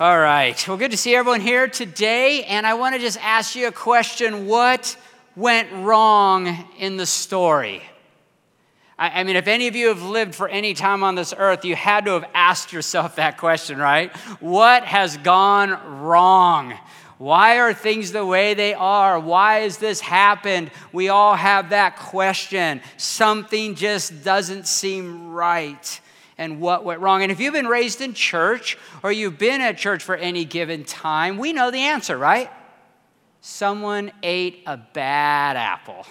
All right. Well, good to see everyone here today. And I want to just ask you a question What went wrong in the story? I, I, mean, if any of you have lived for any time on this earth, you had to have asked yourself that question, right? What has gone wrong? Why are things the way they are? Why has this happened? We all have that question. Something just doesn't seem right and what went wrong. And if you've been raised in church or you've been at church for any given time, we know the answer, right? Someone ate a bad apple.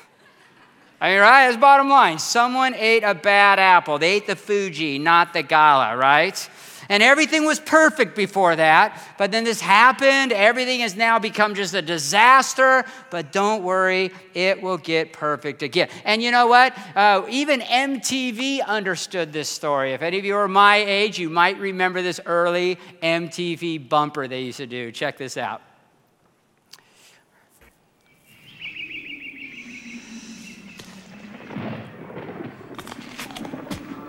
I mean, right? That's bottom line. Someone ate a bad apple. They ate the Fuji, not the Gala, right? And everything was perfect before that. But then this happened. Everything has now become just a disaster. But don't worry, it will get perfect again. And you know what? Uh, even MTV understood this story. If any of you are my age, you might remember this early MTV bumper they used to do. Check this out.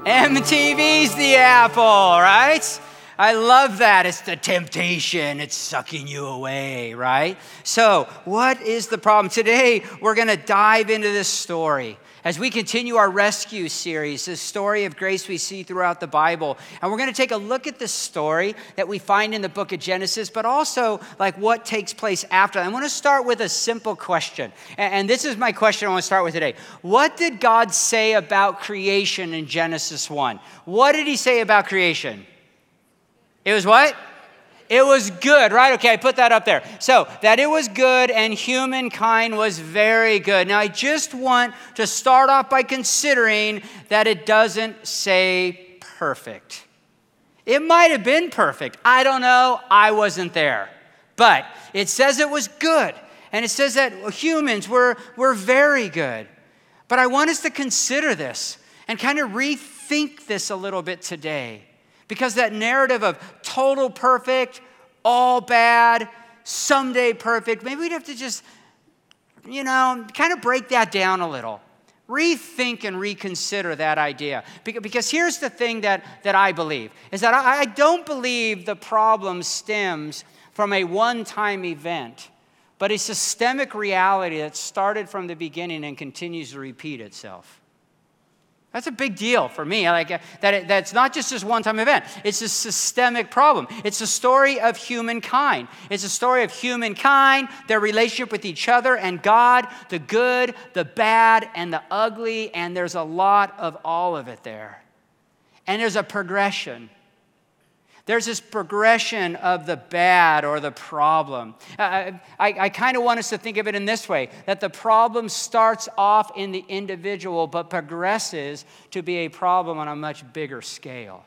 MTV's the apple, right? I love that. It's the temptation, it's sucking you away, right? So, what is the problem? Today, we're going to dive into this story as we continue our rescue series, the story of grace we see throughout the Bible. And we're going to take a look at the story that we find in the book of Genesis, but also like what takes place after. I want to start with a simple question. And this is my question I want to start with today. What did God say about creation in Genesis 1? What did he say about creation? It was what? It was good, right? Okay, I put that up there. So, that it was good and humankind was very good. Now, I just want to start off by considering that it doesn't say perfect. It might have been perfect. I don't know. I wasn't there. But it says it was good. And it says that humans were, were very good. But I want us to consider this and kind of rethink this a little bit today. Because that narrative of total perfect, all bad, someday perfect, maybe we'd have to just, you know, kind of break that down a little. Rethink and reconsider that idea. Because here's the thing that, that I believe is that I don't believe the problem stems from a one time event, but a systemic reality that started from the beginning and continues to repeat itself. That's a big deal for me. Like uh, that, it, that's not just this one-time event. It's a systemic problem. It's a story of humankind. It's a story of humankind, their relationship with each other and God, the good, the bad, and the ugly. And there's a lot of all of it there. And there's a progression. There's this progression of the bad or the problem. Uh, I, I, I kind of want us to think of it in this way that the problem starts off in the individual, but progresses to be a problem on a much bigger scale.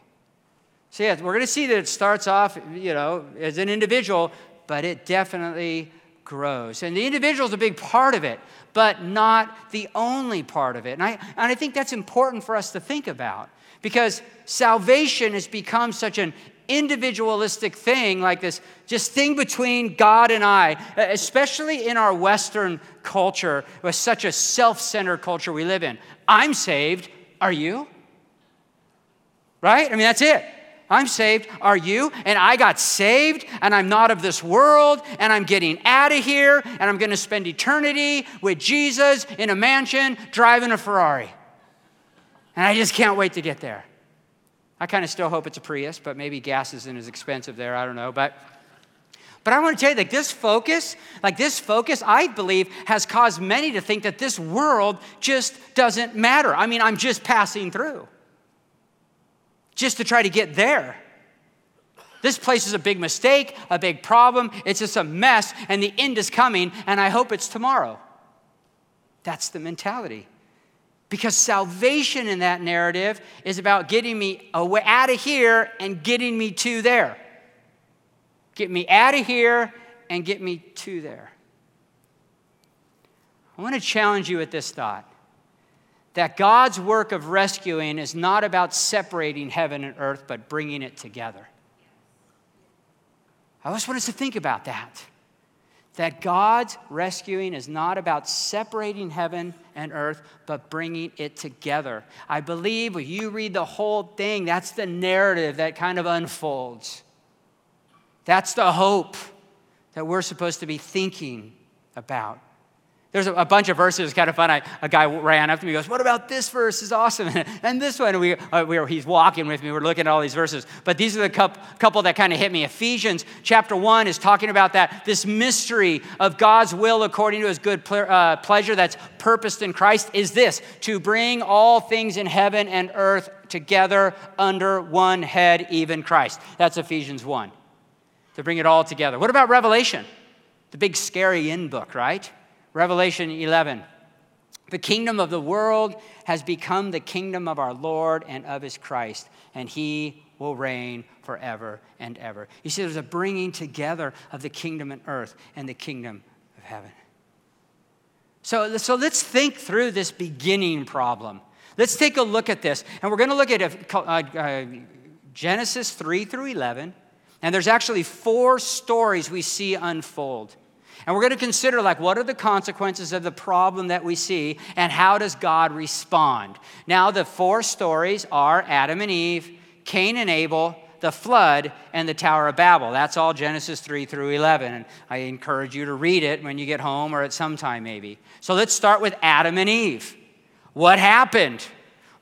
So, yeah, we're going to see that it starts off, you know, as an individual, but it definitely grows. And the individual is a big part of it, but not the only part of it. And I, and I think that's important for us to think about because salvation has become such an individualistic thing, like this just thing between God and I, especially in our Western culture, with such a self centered culture we live in. I'm saved. Are you? Right? I mean, that's it. I'm saved. Are you? And I got saved, and I'm not of this world, and I'm getting out of here, and I'm going to spend eternity with Jesus in a mansion driving a Ferrari. And I just can't wait to get there. I kind of still hope it's a Prius, but maybe gas isn't as expensive there. I don't know. But, but I want to tell you, like this focus, like this focus, I believe, has caused many to think that this world just doesn't matter. I mean, I'm just passing through, just to try to get there. This place is a big mistake, a big problem. It's just a mess, and the end is coming, and I hope it's tomorrow. That's the mentality. Because salvation in that narrative is about getting me away, out of here and getting me to there. Get me out of here and get me to there. I want to challenge you with this thought that God's work of rescuing is not about separating heaven and earth, but bringing it together. I just want us to think about that that God's rescuing is not about separating heaven and earth, but bringing it together. I believe when you read the whole thing, that's the narrative that kind of unfolds. That's the hope that we're supposed to be thinking about. There's a, bunch of verses, kind of fun. I, a guy ran up to me goes, What about this verse? is awesome. and this one, we, uh, we were, he's walking with me. We're looking at all these verses. But these are the couple, that kind of hit me. Ephesians chapter 1 is talking about that, this mystery of God's will according to his good ple- uh, pleasure that's purposed in Christ is this to bring all things in heaven and earth together under one head, even Christ. That's Ephesians 1 to bring it all together. What about Revelation? The big scary in book, right? Revelation 11. The kingdom of the world has become the kingdom of our Lord and of his Christ, and he will reign forever and ever. You see, there's a bringing together of the kingdom and earth and the kingdom of heaven. So, so let's think through this beginning problem. Let's take a look at this. And we're going to look at uh, uh, Genesis 3 through 11. And there's actually four stories we see unfold. And we're going to consider like what are the consequences of the problem that we see and how does God respond? Now the four stories are Adam and Eve, Cain and Abel, the flood, and the Tower of Babel. That's all Genesis 3 through 11. And I encourage you to read it when you get home or at some time maybe. So let's start with Adam and Eve. What happened?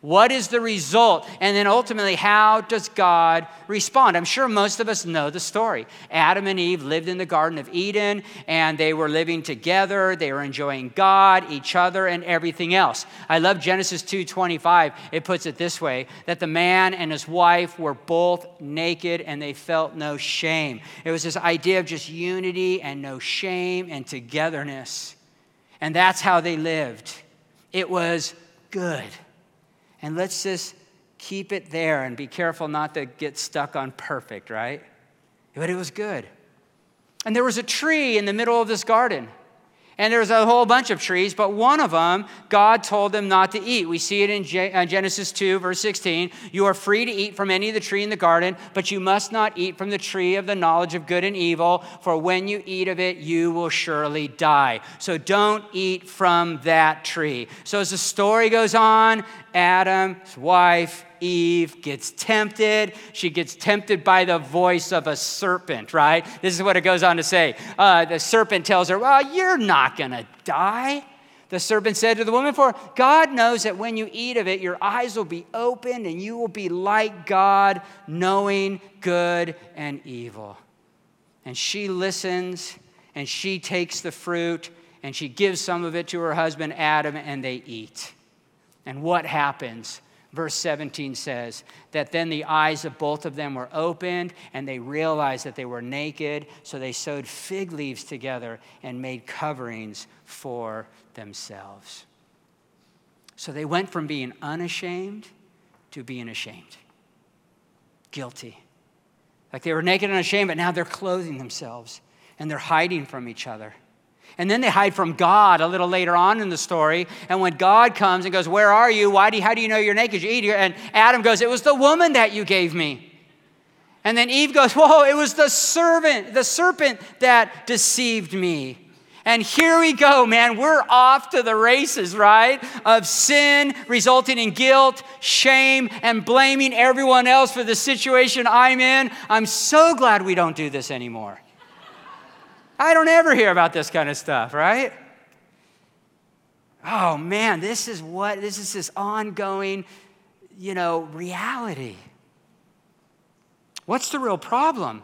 What is the result? And then ultimately, how does God respond? I'm sure most of us know the story. Adam and Eve lived in the Garden of Eden and they were living together. They were enjoying God, each other, and everything else. I love Genesis 2:25. It puts it this way that the man and his wife were both naked and they felt no shame. It was this idea of just unity and no shame and togetherness. And that's how they lived. It was good. And let's just keep it there and be careful not to get stuck on perfect, right? But it was good. And there was a tree in the middle of this garden. And there's a whole bunch of trees, but one of them, God told them not to eat. We see it in uh, Genesis 2, verse 16. You are free to eat from any of the tree in the garden, but you must not eat from the tree of the knowledge of good and evil, for when you eat of it, you will surely die. So don't eat from that tree. So as the story goes on, Adam's wife Eve gets tempted. She gets tempted by the voice of a serpent, right? This is what it goes on to say. Uh, the serpent tells her, Well, you're not going to die. The serpent said to the woman, For God knows that when you eat of it, your eyes will be opened and you will be like God, knowing good and evil. And she listens and she takes the fruit and she gives some of it to her husband Adam and they eat. And what happens? Verse 17 says that then the eyes of both of them were opened and they realized that they were naked. So they sewed fig leaves together and made coverings for themselves. So they went from being unashamed to being ashamed, guilty. Like they were naked and ashamed, but now they're clothing themselves and they're hiding from each other. And then they hide from God a little later on in the story. And when God comes and goes, Where are you? Why do you, how do you know you're naked? You eat And Adam goes, It was the woman that you gave me. And then Eve goes, Whoa, it was the servant, the serpent that deceived me. And here we go, man. We're off to the races, right? Of sin resulting in guilt, shame, and blaming everyone else for the situation I'm in. I'm so glad we don't do this anymore. I don't ever hear about this kind of stuff, right? Oh man, this is what, this is this ongoing, you know, reality. What's the real problem?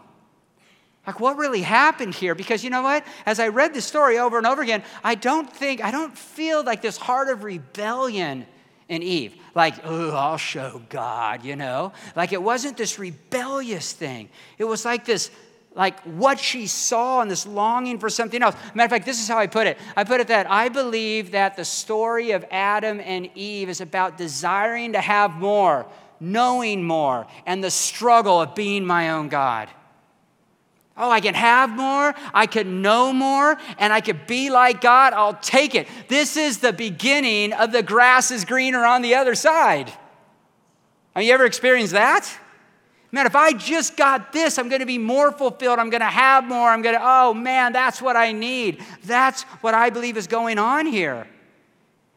Like, what really happened here? Because you know what? As I read the story over and over again, I don't think, I don't feel like this heart of rebellion in Eve. Like, oh, I'll show God, you know? Like, it wasn't this rebellious thing. It was like this like what she saw and this longing for something else. Matter of fact, this is how I put it. I put it that I believe that the story of Adam and Eve is about desiring to have more, knowing more, and the struggle of being my own God. Oh, I can have more, I can know more, and I can be like God. I'll take it. This is the beginning of the grass is greener on the other side. Have you ever experienced that? Man, if I just got this, I'm going to be more fulfilled. I'm going to have more. I'm going to, oh man, that's what I need. That's what I believe is going on here.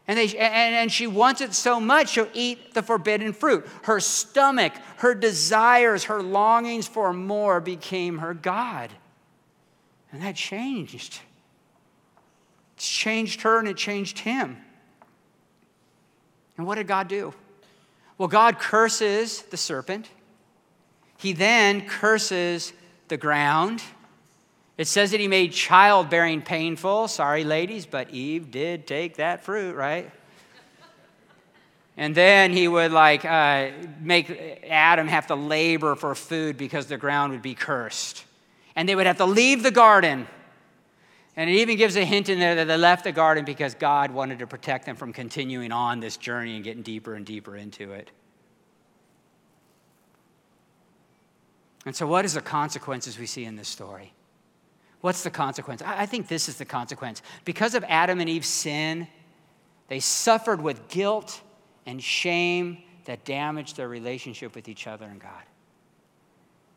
And, they, and, and she wants it so much, she'll eat the forbidden fruit. Her stomach, her desires, her longings for more became her God. And that changed. It's changed her and it changed him. And what did God do? Well, God curses the serpent. He then curses the ground. It says that he made childbearing painful. Sorry, ladies, but Eve did take that fruit, right? And then he would like uh, make Adam have to labor for food because the ground would be cursed. And they would have to leave the garden. And it even gives a hint in there that they left the garden because God wanted to protect them from continuing on this journey and getting deeper and deeper into it. And so, what is the consequences we see in this story? What's the consequence? I think this is the consequence. Because of Adam and Eve's sin, they suffered with guilt and shame that damaged their relationship with each other and God.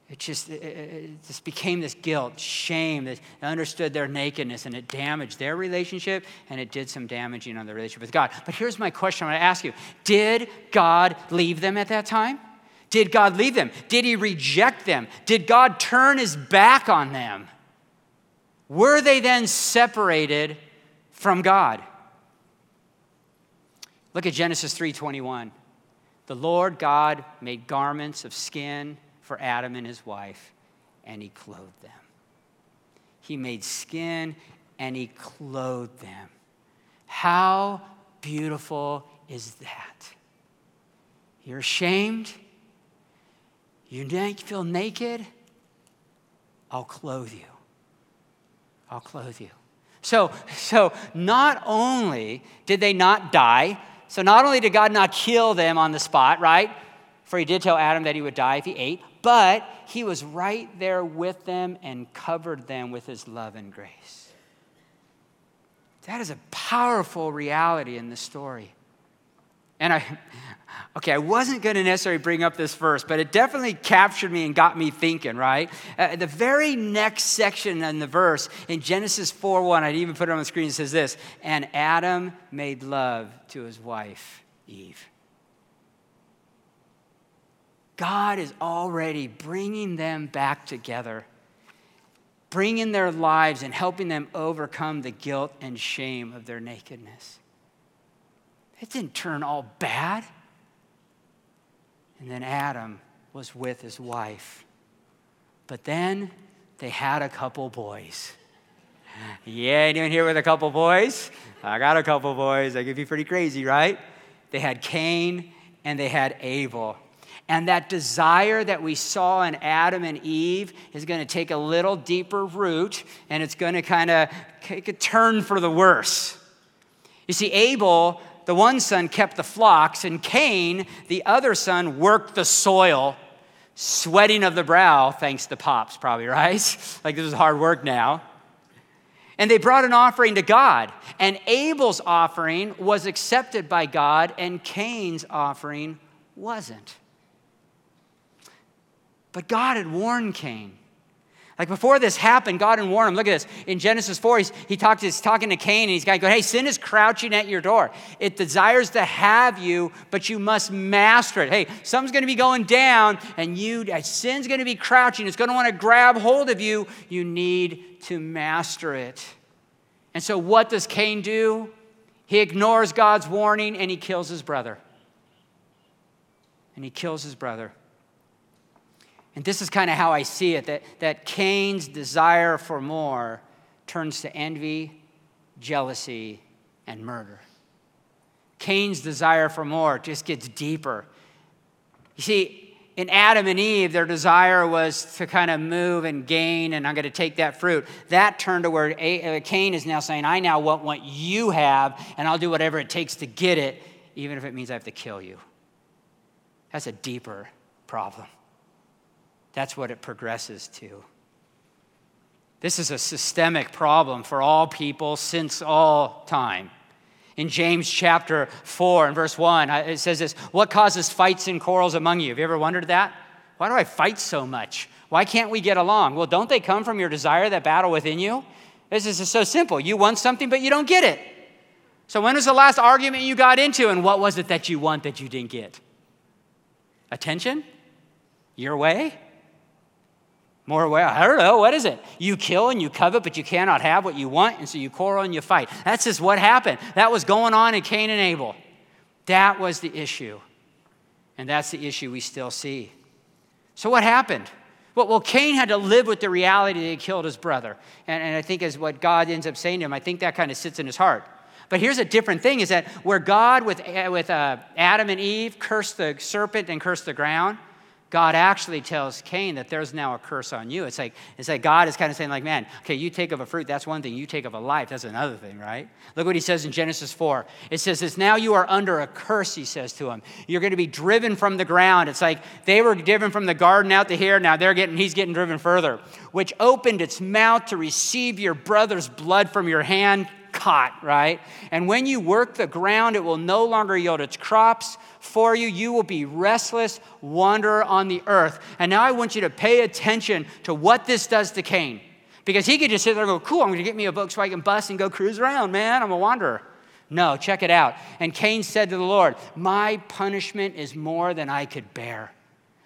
It just, it, just became this guilt, shame that understood their nakedness and it damaged their relationship and it did some damaging on the relationship with God. But here's my question I want to ask you Did God leave them at that time? Did God leave them? Did he reject them? Did God turn his back on them? Were they then separated from God? Look at Genesis 3:21. The Lord God made garments of skin for Adam and his wife, and he clothed them. He made skin and he clothed them. How beautiful is that? You're ashamed? You feel naked? I'll clothe you. I'll clothe you. So, so not only did they not die, so not only did God not kill them on the spot, right? For he did tell Adam that he would die if he ate, but he was right there with them and covered them with his love and grace. That is a powerful reality in the story. And I, okay, I wasn't going to necessarily bring up this verse, but it definitely captured me and got me thinking, right? Uh, the very next section in the verse, in Genesis 4 1, I'd even put it on the screen, it says this And Adam made love to his wife, Eve. God is already bringing them back together, bringing their lives and helping them overcome the guilt and shame of their nakedness. It didn't turn all bad. And then Adam was with his wife. But then they had a couple boys. Yeah, anyone here with a couple boys? I got a couple boys. That could be pretty crazy, right? They had Cain and they had Abel. And that desire that we saw in Adam and Eve is going to take a little deeper root and it's going to kind of take a turn for the worse. You see, Abel the one son kept the flocks, and Cain, the other son, worked the soil, sweating of the brow, thanks to Pops, probably, right? like this is hard work now. And they brought an offering to God, and Abel's offering was accepted by God, and Cain's offering wasn't. But God had warned Cain like before this happened, God had warned him. Look at this. In Genesis 4, he's, he talked, he's talking to Cain and he's going, go, Hey, sin is crouching at your door. It desires to have you, but you must master it. Hey, something's going to be going down and you, sin's going to be crouching. It's going to want to grab hold of you. You need to master it. And so what does Cain do? He ignores God's warning and he kills his brother. And he kills his brother. And this is kind of how I see it that, that Cain's desire for more turns to envy, jealousy, and murder. Cain's desire for more just gets deeper. You see, in Adam and Eve, their desire was to kind of move and gain, and I'm going to take that fruit. That turned to where uh, Cain is now saying, I now want what you have, and I'll do whatever it takes to get it, even if it means I have to kill you. That's a deeper problem. That's what it progresses to. This is a systemic problem for all people since all time. In James chapter 4 and verse 1, it says this What causes fights and quarrels among you? Have you ever wondered that? Why do I fight so much? Why can't we get along? Well, don't they come from your desire that battle within you? This is so simple. You want something, but you don't get it. So, when was the last argument you got into, and what was it that you want that you didn't get? Attention? Your way? More don't know. What is it? You kill and you covet, but you cannot have what you want, and so you quarrel and you fight. That's just what happened. That was going on in Cain and Abel. That was the issue. And that's the issue we still see. So, what happened? Well, well, Cain had to live with the reality that he killed his brother. And, and I think is what God ends up saying to him. I think that kind of sits in his heart. But here's a different thing is that where God with, with uh, Adam and Eve cursed the serpent and cursed the ground, God actually tells Cain that there's now a curse on you. It's like, it's like God is kind of saying, like, man, okay, you take of a fruit, that's one thing. You take of a life, that's another thing, right? Look what he says in Genesis 4. It says this, now you are under a curse, he says to him. You're going to be driven from the ground. It's like they were driven from the garden out to here, now they're getting, he's getting driven further, which opened its mouth to receive your brother's blood from your hand caught, right? And when you work the ground, it will no longer yield its crops for you. You will be restless wanderer on the earth. And now I want you to pay attention to what this does to Cain. Because he could just sit there and go, cool, I'm going to get me a Volkswagen bus and go cruise around, man. I'm a wanderer. No, check it out. And Cain said to the Lord, My punishment is more than I could bear.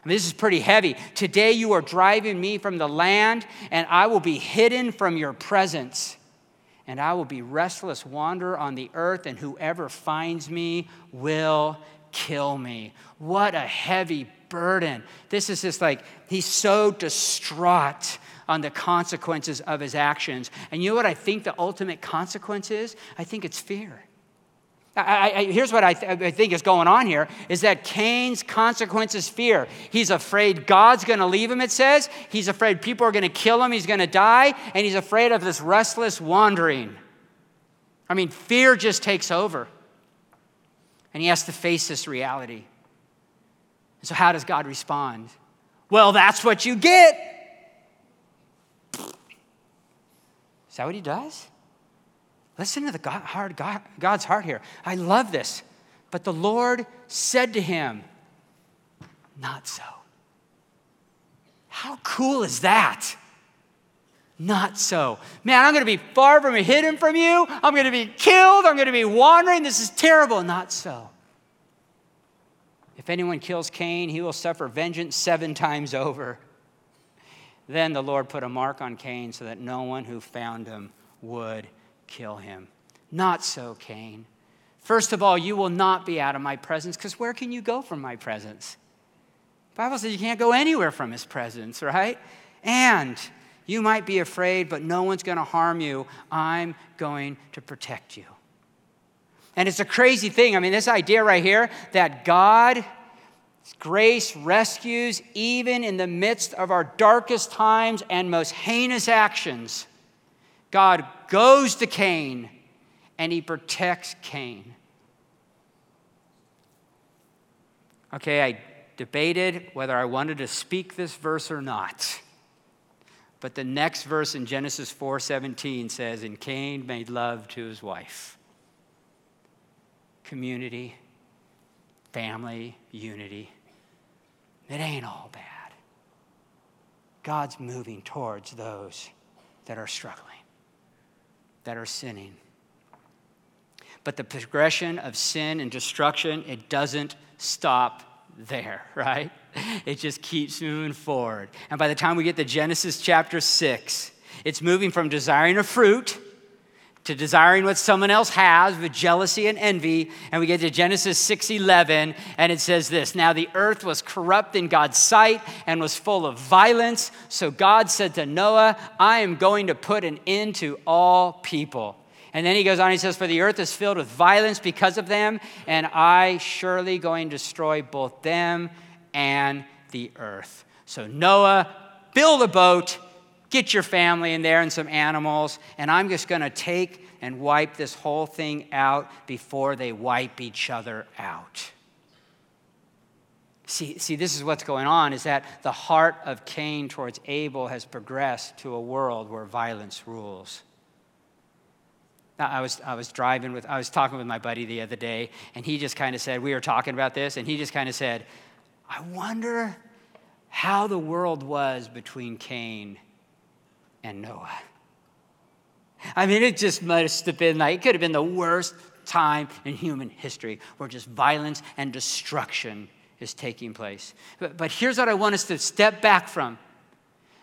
I mean, this is pretty heavy. Today you are driving me from the land, and I will be hidden from your presence and I will be restless wanderer on the earth, and whoever finds me will kill me. What a heavy burden. This is just like he's so distraught on the consequences of his actions. And you know what I think the ultimate consequence is? I think it's fear. I, I, here's what I, th- I, think is going on here is that Cain's consequence is fear. He's afraid God's going to leave him, it says. He's afraid people are going to kill him. He's going to die. And he's afraid of this restless wandering. I mean, fear just takes over. And he has to face this reality. So, how does God respond? Well, that's what you get. Is that what he does? Listen to the God, heart, God, God's heart here. I love this. But the Lord said to him, Not so. How cool is that? Not so. Man, I'm going to be far from hidden from you. I'm going to be killed. I'm going to be wandering. This is terrible. Not so. If anyone kills Cain, he will suffer vengeance seven times over. Then the Lord put a mark on Cain so that no one who found him would kill him. Not so, Cain. First of all, you will not be out of my presence, because where can you go from my presence? The Bible says you can't go anywhere from his presence, right? And you might be afraid, but no one's going to harm you. I'm going to protect you. And it's a crazy thing. I mean, this idea right here that God, grace rescues even in the midst of our darkest times and most heinous actions. God goes to Cain and he protects Cain. Okay, I debated whether I wanted to speak this verse or not. But the next verse in Genesis 4:17 says, "And Cain made love to his wife." Community, family, unity. It ain't all bad. God's moving towards those that are struggling that are sinning. But the progression of sin and destruction, it doesn't stop there, right? It just keeps moving forward. And by the time we get to Genesis chapter 6, it's moving from desiring a fruit to desiring what someone else has with jealousy and envy and we get to genesis 6.11 and it says this now the earth was corrupt in god's sight and was full of violence. So god said to noah i am going to put an end to all people and then he goes on he says for the earth is filled with violence because of them and i surely going to destroy both them and the earth. So noah build a boat get your family in there and some animals, and I'm just going to take and wipe this whole thing out before they wipe each other out. See, see, this is what's going on is that the heart of Cain towards Abel has progressed to a world where violence rules. I was, I was driving with, I was talking with my buddy the other day, and he just kind of said, we were talking about this, and he just kind of said, I wonder how the world was between Cain and Noah. I mean, it just must have been like, it could have been the worst time in human history where just violence and destruction is taking place. But, but here's what I want us to step back from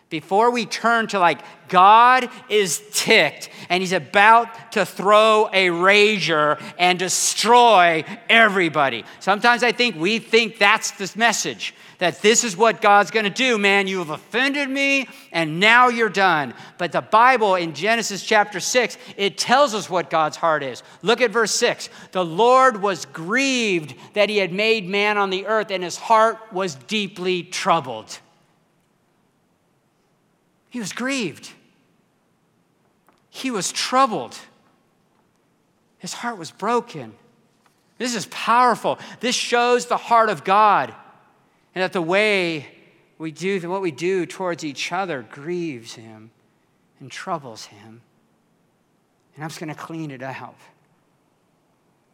before we turn to like God is ticked and he's about to throw a rager and destroy everybody. Sometimes I think we think that's the message that this is what God's to do, man. You have offended me and now you're done. But the Bible in Genesis chapter 6, it tells us what God's heart is. Look at verse 6. The Lord was grieved that he had made man on the earth and his heart was deeply troubled. He was grieved. He was troubled. His heart was broken. This is powerful. This shows the heart of God and that the way we do what we do towards each other grieves him and troubles him. And I'm just going to clean it out.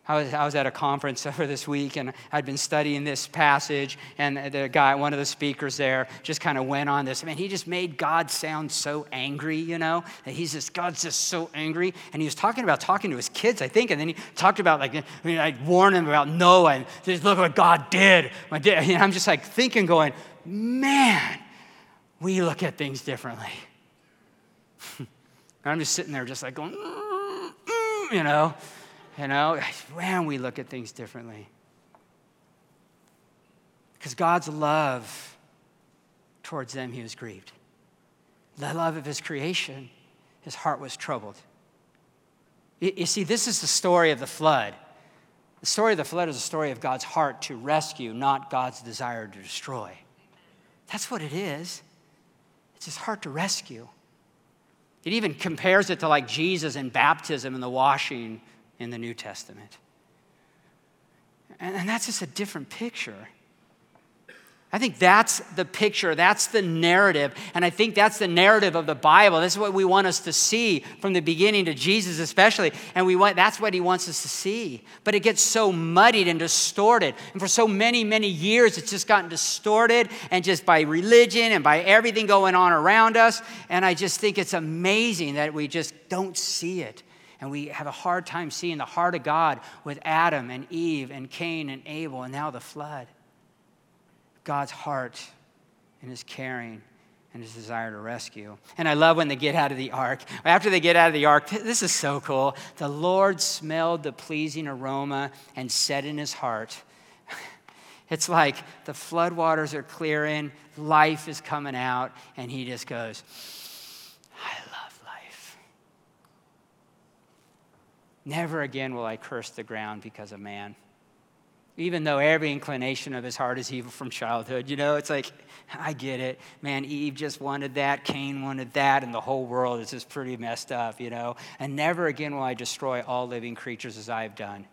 I was, I was at a conference over this week and I'd been studying this passage, and the guy, one of the speakers there, just kind of went on this. I mean, he just made God sound so angry, you know? That he's just, God's just so angry. And he was talking about talking to his kids, I think, and then he talked about, like, I mean, I warned him about Noah and just look what God did. And I'm just like thinking, going, man, we look at things differently. and I'm just sitting there, just like going, mm, mm, you know? You know, man, we look at things differently. Because God's love towards them, he was grieved. The love of his creation, his heart was troubled. You see, this is the story of the flood. The story of the flood is a story of God's heart to rescue, not God's desire to destroy. That's what it is. It's his heart to rescue. It even compares it to like Jesus in baptism and the washing in the New Testament. And, that's just a different picture. I think that's the picture, that's the narrative, and I think that's the narrative of the Bible. This is what we want us to see from the beginning to Jesus, especially, and we want that's what he wants us to see. But it gets so muddied and distorted, and for so many, many years, it's just gotten distorted, and just by religion and by everything going on around us. And I just think it's amazing that we just don't see it. And we have a hard time seeing the heart of God with Adam and Eve and Cain and Abel and now the flood. God's heart and his caring and his desire to rescue. And I love when they get out of the ark. After they get out of the ark, this is so cool. The Lord smelled the pleasing aroma and said in his heart, it's like the floodwaters are clearing, life is coming out, and he just goes, Never again will I curse the ground because of man. Even though every inclination of his heart is evil from childhood, you know, it's like, I get it. Man, Eve just wanted that, Cain wanted that, and the whole world is just pretty messed up, you know. And never again will I destroy all living creatures as I have done.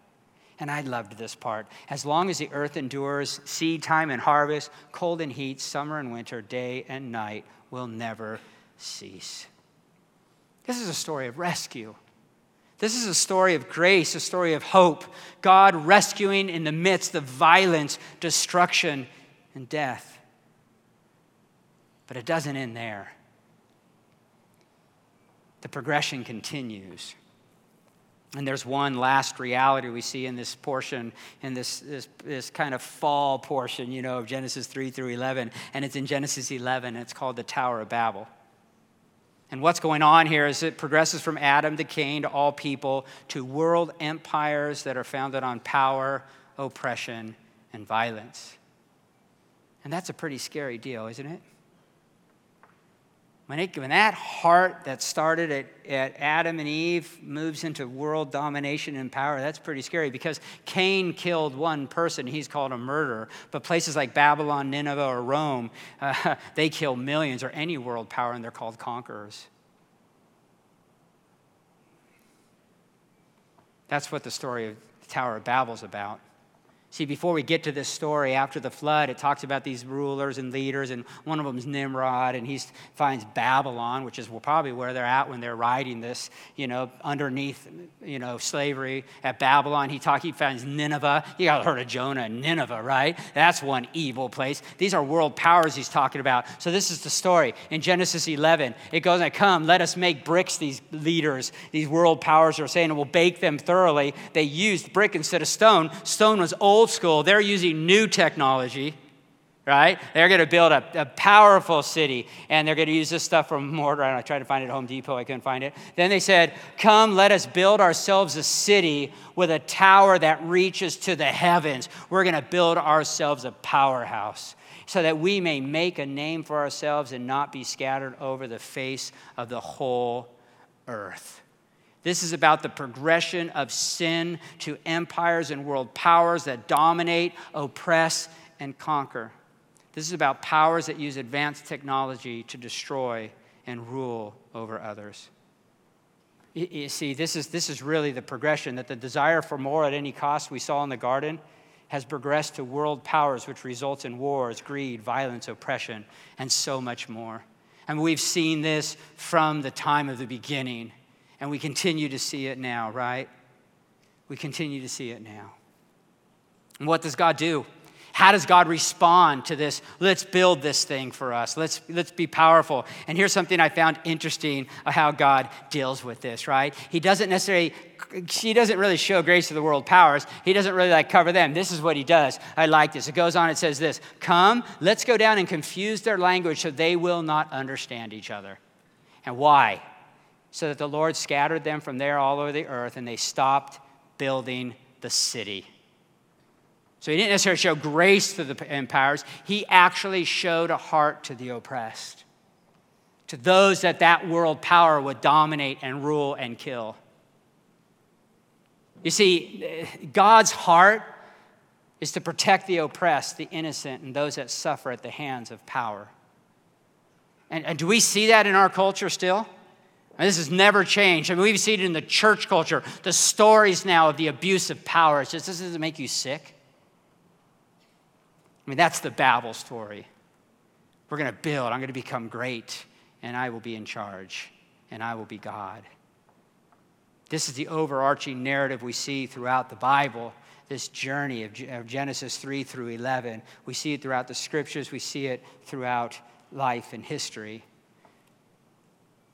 And I loved this part. As long as the earth endures, seed time and harvest, cold and heat, summer and winter, day and night will never cease. This is a story of rescue. This is a story of grace, a story of hope. God rescuing in the midst of violence, destruction, and death. But it doesn't end there. The progression continues. And there's one last reality we see in this portion, in this, this, this, kind of fall portion, you know, of Genesis 3 through 11. And it's in Genesis 11. it's called the Tower of Babel. And what's going on here is it progresses from Adam to Cain to all people to world empires that are founded on power, oppression, and violence. And that's a pretty scary deal, isn't it? When, it, when that heart that started at, at Adam and Eve moves into world domination and power, that's pretty scary because Cain killed one person. He's called a murderer. But places like Babylon, Nineveh, or Rome, uh, they kill millions, or any world power, and they're called conquerors. That's what the story of the Tower of Babel is about. See, before we get to this story, after the flood, it talks about these rulers and leaders, and one of them is Nimrod, and he finds Babylon, which is probably where they're at when they're writing this, you know, underneath, you know, slavery at Babylon. He talk, he finds Nineveh. You got heard of Jonah and Nineveh, right? That's one evil place. These are world powers he's talking about. So this is the story in Genesis 11. It goes, "And come, let us make bricks." These leaders, these world powers are saying, and we'll bake them thoroughly. They used brick instead of stone. Stone was old old school, they're using new technology, right? They're going to build a, a, powerful city, and they're going to use this stuff from mortar. I tried to find it at Home Depot, I couldn't find it. Then they said, Come, let us build ourselves a city with a tower that reaches to the heavens. We're going to build ourselves a powerhouse so that we may make a name for ourselves and not be scattered over the face of the whole earth. This is about the progression of sin to empires and world powers that dominate, oppress, and conquer. This is about powers that use advanced technology to destroy and rule over others. You see, this is, this is really the progression that the desire for more at any cost we saw in the garden has progressed to world powers, which results in wars, greed, violence, oppression, and so much more. And we've seen this from the time of the beginning. And we continue to see it now, right? We continue to see it now. And what does God do? How does God respond to this? Let's build this thing for us. Let's, let's be powerful. And here's something I found interesting how God deals with this, right? He doesn't necessarily, he doesn't really show grace to the world powers. He doesn't really like cover them. This is what he does. I like this. It goes on, it says this Come, let's go down and confuse their language so they will not understand each other. And why? So that the Lord scattered them from there all over the earth and they stopped building the city. So he didn't necessarily show grace to the empires, he actually showed a heart to the oppressed, to those that that world power would dominate and rule and kill. You see, God's heart is to protect the oppressed, the innocent, and those that suffer at the hands of power. And, and do we see that in our culture still? And this has never changed. I mean, we've seen it in the church culture, the stories now of the abuse of power. It's just, does it make you sick? I mean, that's the Babel story. We're going to build, I'm going to become great, and I will be in charge, and I will be God. This is the overarching narrative we see throughout the Bible, this journey of Genesis 3 through 11. We see it throughout the scriptures, we see it throughout life and history.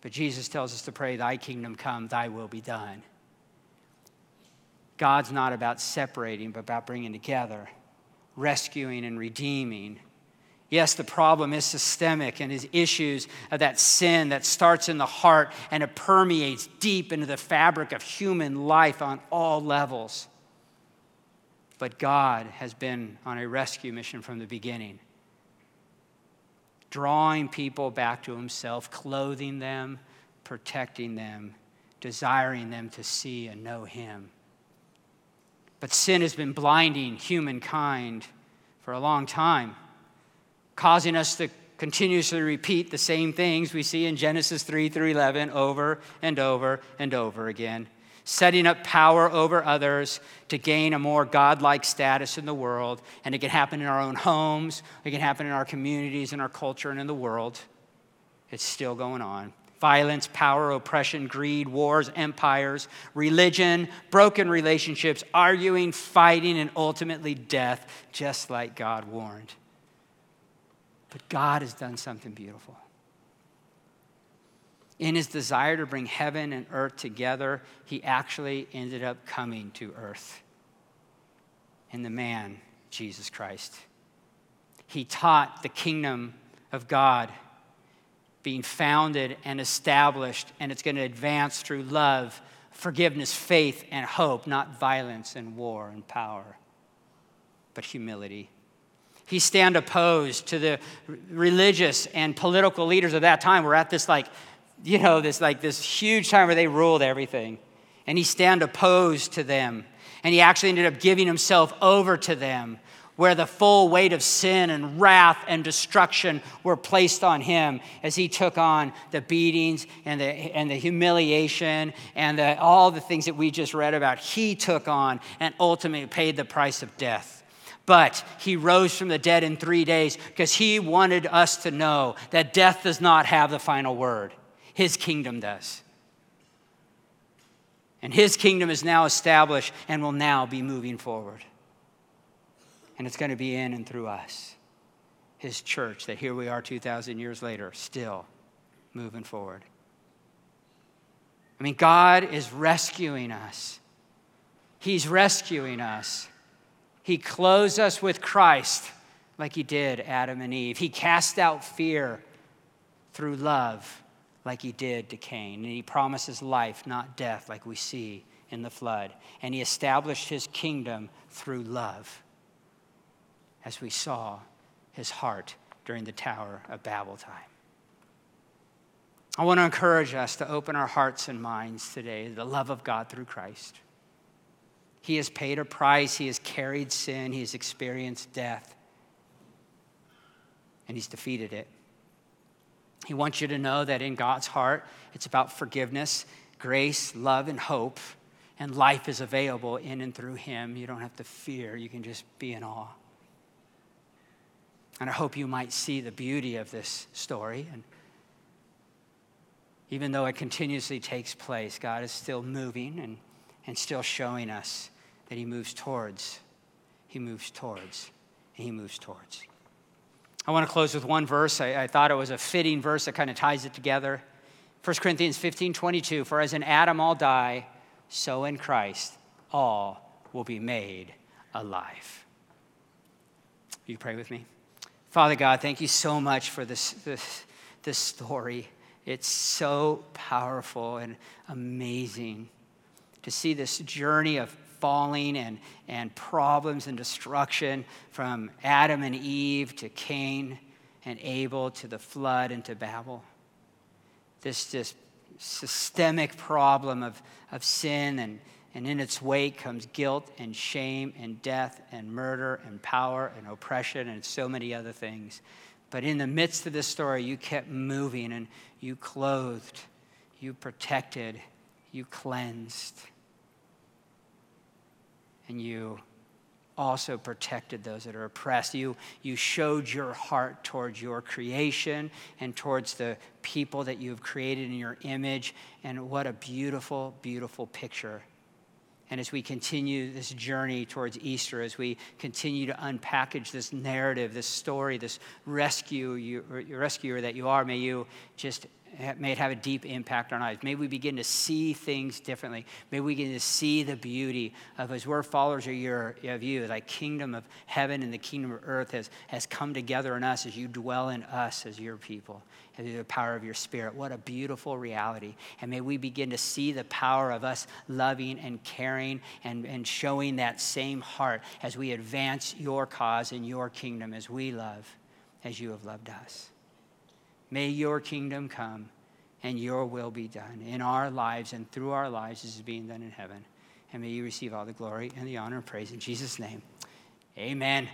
But Jesus tells us to pray, Thy kingdom come, Thy will be done. God's not about separating, but about bringing together, rescuing and redeeming. Yes, the problem is systemic and is issues of that sin that starts in the heart and it permeates deep into the fabric of human life on all levels. But God has been on a rescue mission from the beginning drawing people back to himself, clothing them, protecting them, desiring them to see and know him. But sin has been blinding humankind for a long time, causing us to continuously repeat the same things we see in Genesis 3 through 11 over and over and over again setting up power over others to gain a more godlike status in the world. And it can happen in our own homes, it can happen in our communities, in our culture, and in the world. It's still going on. Violence, power, oppression, greed, wars, empires, religion, broken relationships, arguing, fighting, and ultimately death, just like God warned. But God has done something beautiful. In his desire to bring heaven and earth together, he actually ended up coming to earth in the man, Jesus Christ. He taught the kingdom of God being founded and established, and it's going to advance through love, forgiveness, faith, and hope, not violence and war and power, but humility. He stand opposed to the religious and political leaders of that time. We're at this like you know, this like this huge time where they ruled everything. And he stand opposed to them. And he actually ended up giving himself over to them, where the full weight of sin and wrath and destruction were placed on him as he took on the beatings and the, and the humiliation and the, all the things that we just read about. He took on and ultimately paid the price of death But he rose from the dead in three days because he wanted us to know that death does not have the final word, his kingdom does. And his kingdom is now established and will now be moving forward. And it's going to be in and through us, his church, that here we are 2,000 years later, still moving forward. I mean, God is rescuing us. He's rescuing us. He clothes us with Christ like he did Adam and Eve. He cast out fear through love like he did to Cain. And he promises life, not death, like we see in the flood. And he established his kingdom through love, as we saw his heart during the Tower of Babel time. I want to encourage us to open our hearts and minds today to the love of God through Christ. He has paid a price, He has carried sin, He has experienced death, and He's defeated it. He wants you to know that in God's heart, it's about forgiveness, grace, love, and hope, and life is available in and through Him. You don't have to fear, you can just be in awe. And I hope you might see the beauty of this story and even though it continuously takes place, God is still moving and, and still showing us that He moves towards, He moves towards, and He moves towards. I want to close with one verse. I, I thought it was a fitting verse that kind of ties it together. 1 Corinthians 15 22, for as in Adam all die, so in Christ all will be made alive. Will you pray with me? Father God, thank you so much for this, this, this story. It's so powerful and amazing to see this journey of falling and, and problems and destruction from Adam and Eve to Cain and Abel to the flood and to Babel. This just systemic problem of, of sin, and, and in its wake comes guilt and shame and death and murder and power and oppression and so many other things. But in the midst of this story, you kept moving and you clothed, you protected, you cleansed, and you also protected those that are oppressed. You, you showed your heart towards your creation and towards the people that you have created in your image. And what a beautiful, beautiful picture and as we continue this journey towards Easter, as we continue to unpackage this narrative, this story, this rescue, you, rescuer that you are, may you just may it have a deep impact on our lives. May we begin to see things differently. May we begin to see the beauty of as we're followers of, your, of you, thy kingdom of heaven and the kingdom of earth has, has come together in us as you dwell in us as your people and through the power of your spirit. What a beautiful reality. And may we begin to see the power of us loving and caring and, and showing that same heart as we advance your cause and your kingdom as we love as you have loved us. May your kingdom come and your will be done in our lives and through our lives as is being done in heaven. And may you receive all the glory and the honor and praise in Jesus' name. Amen.